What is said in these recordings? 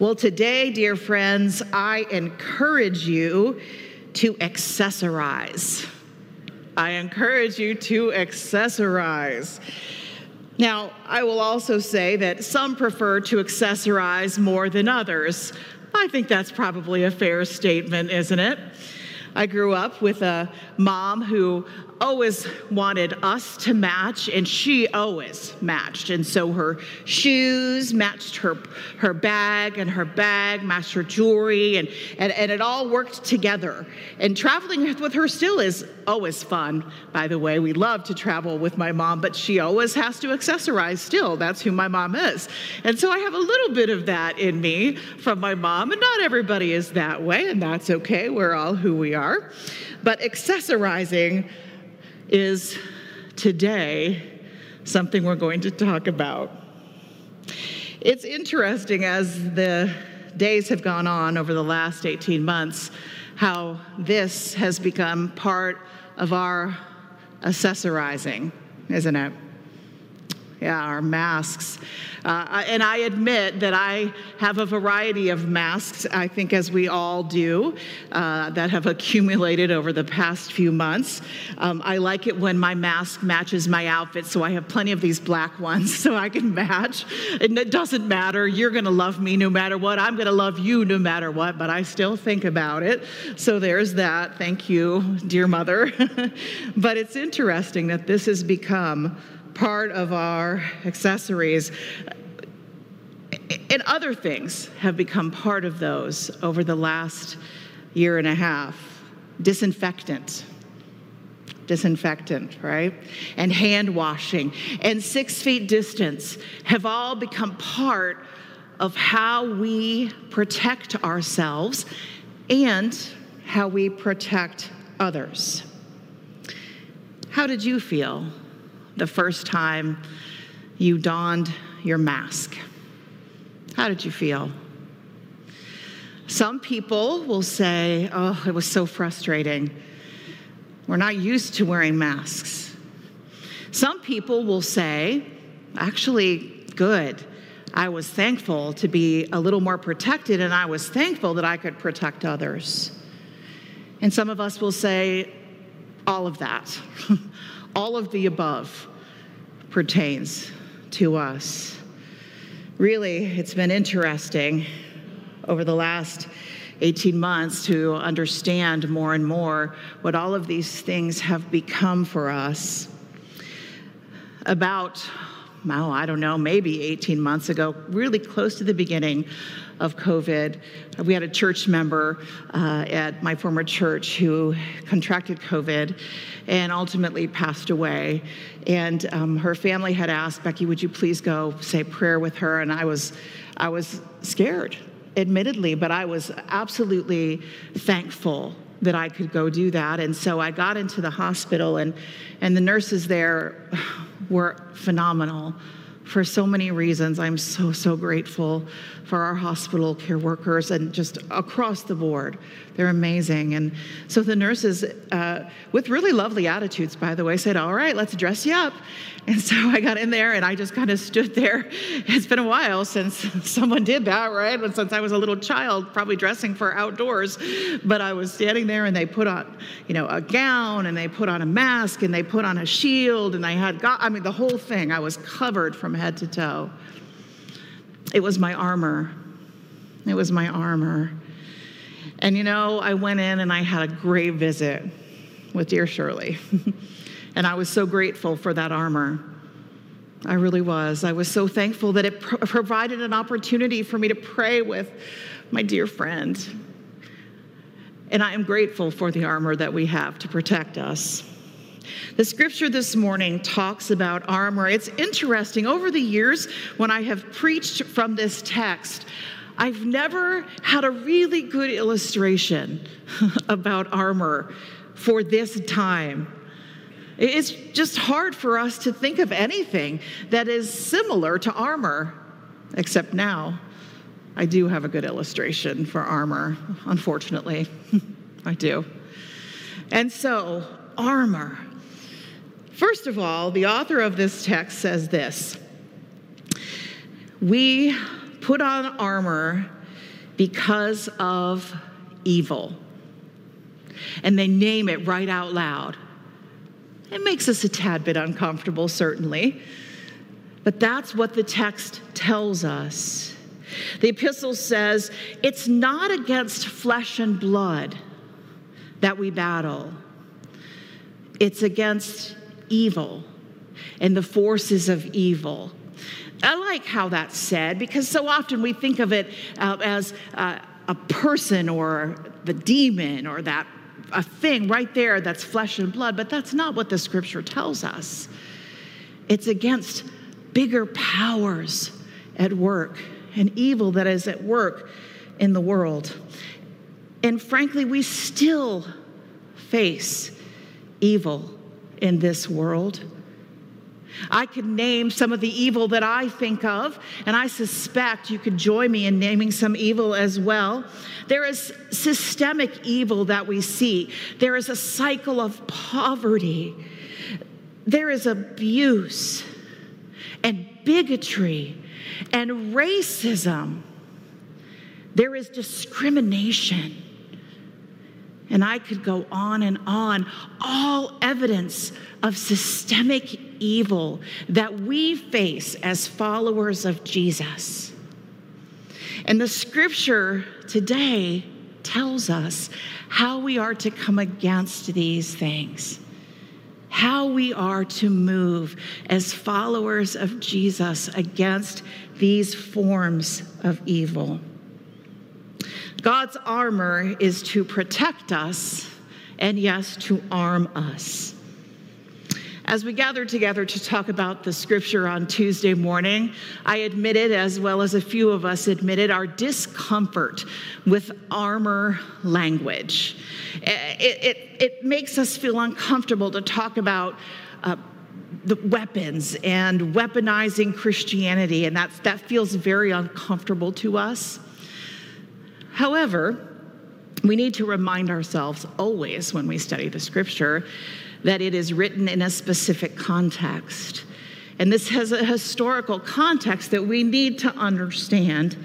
Well, today, dear friends, I encourage you to accessorize. I encourage you to accessorize. Now, I will also say that some prefer to accessorize more than others. I think that's probably a fair statement, isn't it? I grew up with a mom who always wanted us to match, and she always matched. And so her shoes matched her, her bag, and her bag matched her jewelry, and, and, and it all worked together. And traveling with her still is always fun, by the way. We love to travel with my mom, but she always has to accessorize still. That's who my mom is. And so I have a little bit of that in me from my mom, and not everybody is that way, and that's okay. We're all who we are. But accessorizing is today something we're going to talk about. It's interesting as the days have gone on over the last 18 months how this has become part of our accessorizing, isn't it? Yeah, our masks. Uh, and I admit that I have a variety of masks, I think, as we all do, uh, that have accumulated over the past few months. Um, I like it when my mask matches my outfit, so I have plenty of these black ones so I can match. And it doesn't matter. You're going to love me no matter what. I'm going to love you no matter what, but I still think about it. So there's that. Thank you, dear mother. but it's interesting that this has become part of our accessories. And other things have become part of those over the last year and a half. Disinfectant, disinfectant, right? And hand washing and six feet distance have all become part of how we protect ourselves and how we protect others. How did you feel the first time you donned your mask? How did you feel? Some people will say, Oh, it was so frustrating. We're not used to wearing masks. Some people will say, Actually, good. I was thankful to be a little more protected, and I was thankful that I could protect others. And some of us will say, All of that, all of the above pertains to us. Really, it's been interesting over the last 18 months to understand more and more what all of these things have become for us. About, well, I don't know, maybe 18 months ago, really close to the beginning of COVID. We had a church member uh, at my former church who contracted COVID and ultimately passed away. And um, her family had asked, Becky, would you please go say prayer with her? And I was, I was scared, admittedly, but I was absolutely thankful that I could go do that. And so I got into the hospital, and, and the nurses there were phenomenal for so many reasons. I'm so, so grateful for our hospital care workers and just across the board. They're amazing. And so the nurses, uh, with really lovely attitudes, by the way, said, All right, let's dress you up. And so I got in there and I just kind of stood there. It's been a while since someone did that, right? Since I was a little child, probably dressing for outdoors. But I was standing there and they put on, you know, a gown and they put on a mask and they put on a shield and I had, got, I mean, the whole thing. I was covered from head to toe. It was my armor. It was my armor. And you know, I went in and I had a great visit with dear Shirley. and I was so grateful for that armor. I really was. I was so thankful that it pro- provided an opportunity for me to pray with my dear friend. And I am grateful for the armor that we have to protect us. The scripture this morning talks about armor. It's interesting. Over the years, when I have preached from this text, I've never had a really good illustration about armor for this time. It's just hard for us to think of anything that is similar to armor, except now I do have a good illustration for armor, unfortunately. I do. And so, armor. First of all, the author of this text says this We put on armor because of evil. And they name it right out loud. It makes us a tad bit uncomfortable, certainly. But that's what the text tells us. The epistle says it's not against flesh and blood that we battle, it's against evil and the forces of evil. I like how that's said because so often we think of it uh, as uh, a person or the demon or that a thing right there that's flesh and blood, but that's not what the scripture tells us. It's against bigger powers at work and evil that is at work in the world. And frankly, we still face evil in this world. I could name some of the evil that I think of, and I suspect you could join me in naming some evil as well. There is systemic evil that we see, there is a cycle of poverty, there is abuse and bigotry and racism, there is discrimination. And I could go on and on, all evidence of systemic evil that we face as followers of Jesus. And the scripture today tells us how we are to come against these things, how we are to move as followers of Jesus against these forms of evil. God's armor is to protect us and, yes, to arm us. As we gathered together to talk about the scripture on Tuesday morning, I admitted, as well as a few of us admitted, our discomfort with armor language. It, it, it makes us feel uncomfortable to talk about. Uh, the weapons and weaponizing Christianity, and that's, that feels very uncomfortable to us. However, we need to remind ourselves always when we study the scripture that it is written in a specific context. And this has a historical context that we need to understand.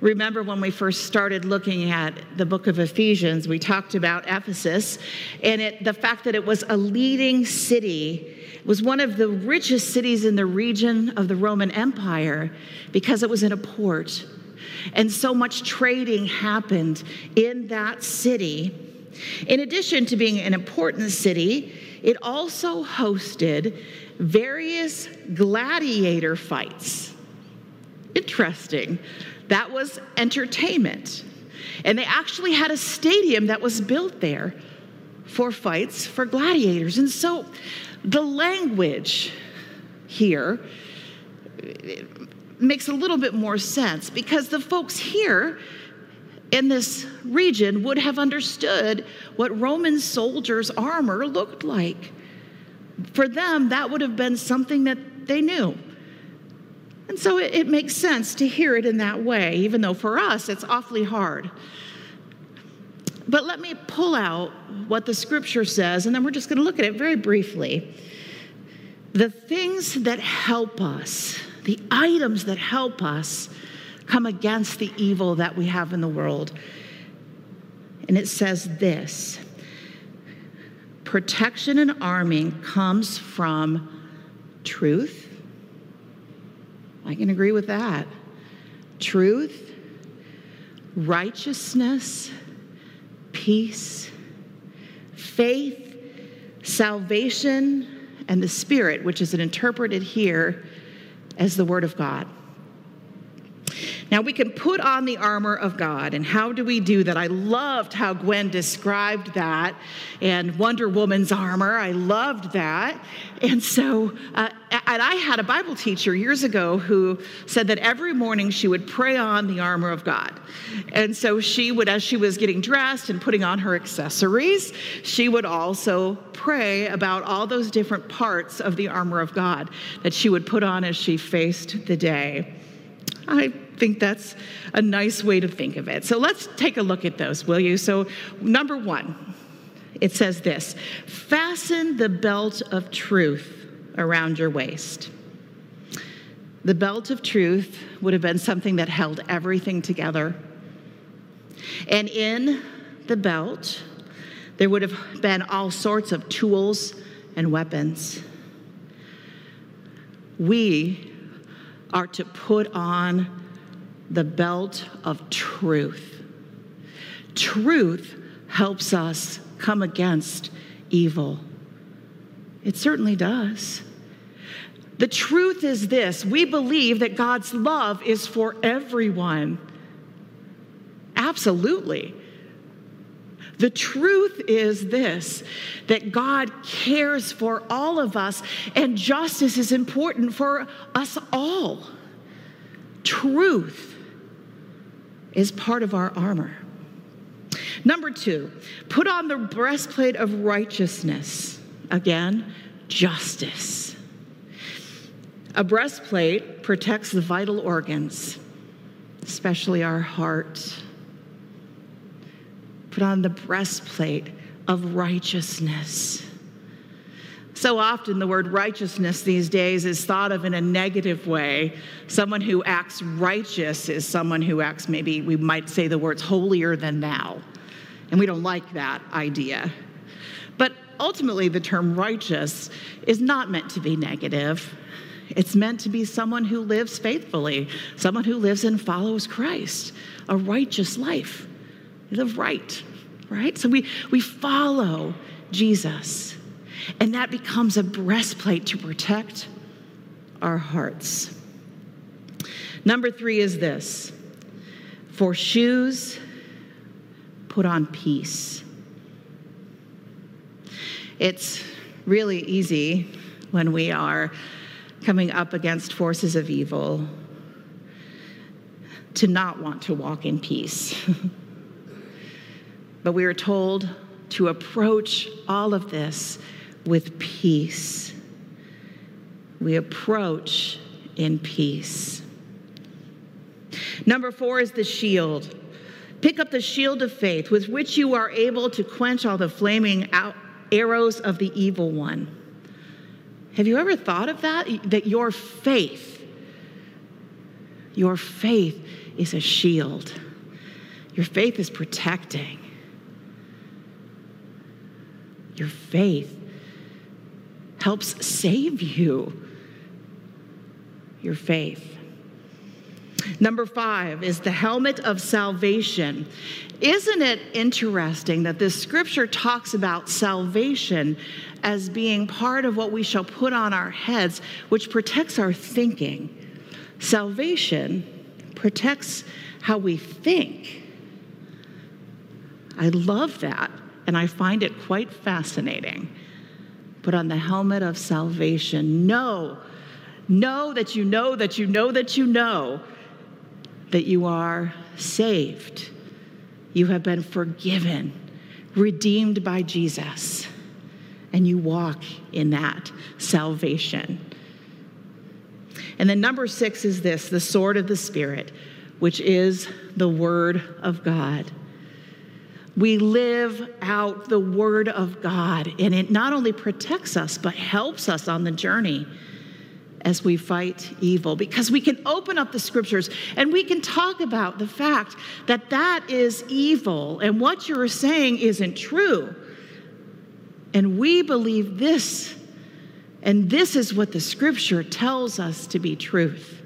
Remember when we first started looking at the book of Ephesians, we talked about Ephesus and it, the fact that it was a leading city it was one of the richest cities in the region of the Roman Empire because it was in a port. And so much trading happened in that city. In addition to being an important city, it also hosted various gladiator fights. Interesting. That was entertainment. And they actually had a stadium that was built there for fights for gladiators. And so the language here makes a little bit more sense because the folks here in this region would have understood what Roman soldiers' armor looked like. For them, that would have been something that they knew. And so it, it, makes sense to hear it in that way, even though for us it's awfully hard. But let me pull out what the scripture says, and then we're just going to look at it very briefly. The things that help us the items that help us come against the evil that we have in the world. And it says this protection and arming comes from truth. I can agree with that. Truth, righteousness, peace, faith, salvation, and the Spirit, which is interpreted here as the Word of God. Now, we can put on the armor of God. And how do we do that? I loved how Gwen described that and Wonder Woman's armor. I loved that. And so, uh, and I had a Bible teacher years ago who said that every morning she would pray on the armor of God. And so she would, as she was getting dressed and putting on her accessories, she would also pray about all those different parts of the armor of God that she would put on as she faced the day. I think that's a nice way to think of it. So let's take a look at those, will you? So, number one, it says this fasten the belt of truth around your waist. The belt of truth would have been something that held everything together. And in the belt, there would have been all sorts of tools and weapons. We are to put on the belt of truth. Truth helps us come against evil. It certainly does. The truth is this we believe that God's love is for everyone. Absolutely. The truth is this that God cares for all of us, and justice is important for us all. Truth is part of our armor. Number two, put on the breastplate of righteousness. Again, justice. A breastplate protects the vital organs, especially our heart. Put on the breastplate of righteousness. So often, the word righteousness these days is thought of in a negative way. Someone who acts righteous is someone who acts, maybe we might say the words holier than thou. And we don't like that idea. But ultimately, the term righteous is not meant to be negative. It's meant to be someone who lives faithfully, someone who lives and follows Christ, a righteous life. You live right, right? So we, we follow Jesus, and that becomes a breastplate to protect our hearts. Number three is this for shoes, put on peace. It's really easy when we are coming up against forces of evil to not want to walk in peace. but we are told to approach all of this with peace. We approach in peace. Number four is the shield. Pick up the shield of faith with which you are able to quench all the flaming arrows of the evil one. Have you ever thought of that? That your faith, your faith is a shield. Your faith is protecting. Your faith helps save you. Your faith. Number five is the helmet of salvation. Isn't it interesting that this scripture talks about salvation as being part of what we shall put on our heads, which protects our thinking? Salvation protects how we think. I love that, and I find it quite fascinating. Put on the helmet of salvation. Know, know that you know that you know that you know that you are saved. You have been forgiven, redeemed by Jesus, and you walk in that salvation. And then number six is this the sword of the Spirit, which is the Word of God. We live out the Word of God, and it not only protects us, but helps us on the journey as we fight evil because we can open up the scriptures and we can talk about the fact that that is evil and what you're saying isn't true. And we believe this, and this is what the scripture tells us to be truth.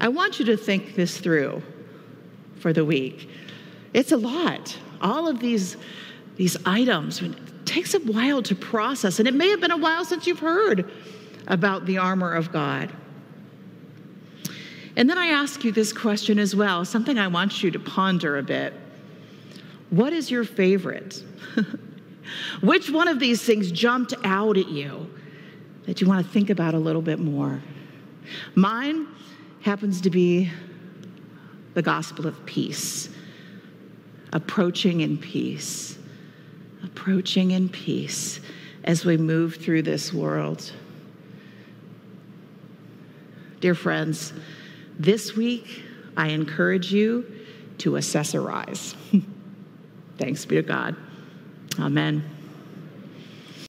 I want you to think this through for the week. It's a lot. All of these, these items, takes a while to process, and it may have been a while since you've heard about the armor of God. And then I ask you this question as well, something I want you to ponder a bit. What is your favorite? Which one of these things jumped out at you that you want to think about a little bit more? Mine happens to be the gospel of peace, approaching in peace approaching in peace as we move through this world. Dear friends, this week I encourage you to accessorize. Thanks be to God. Amen.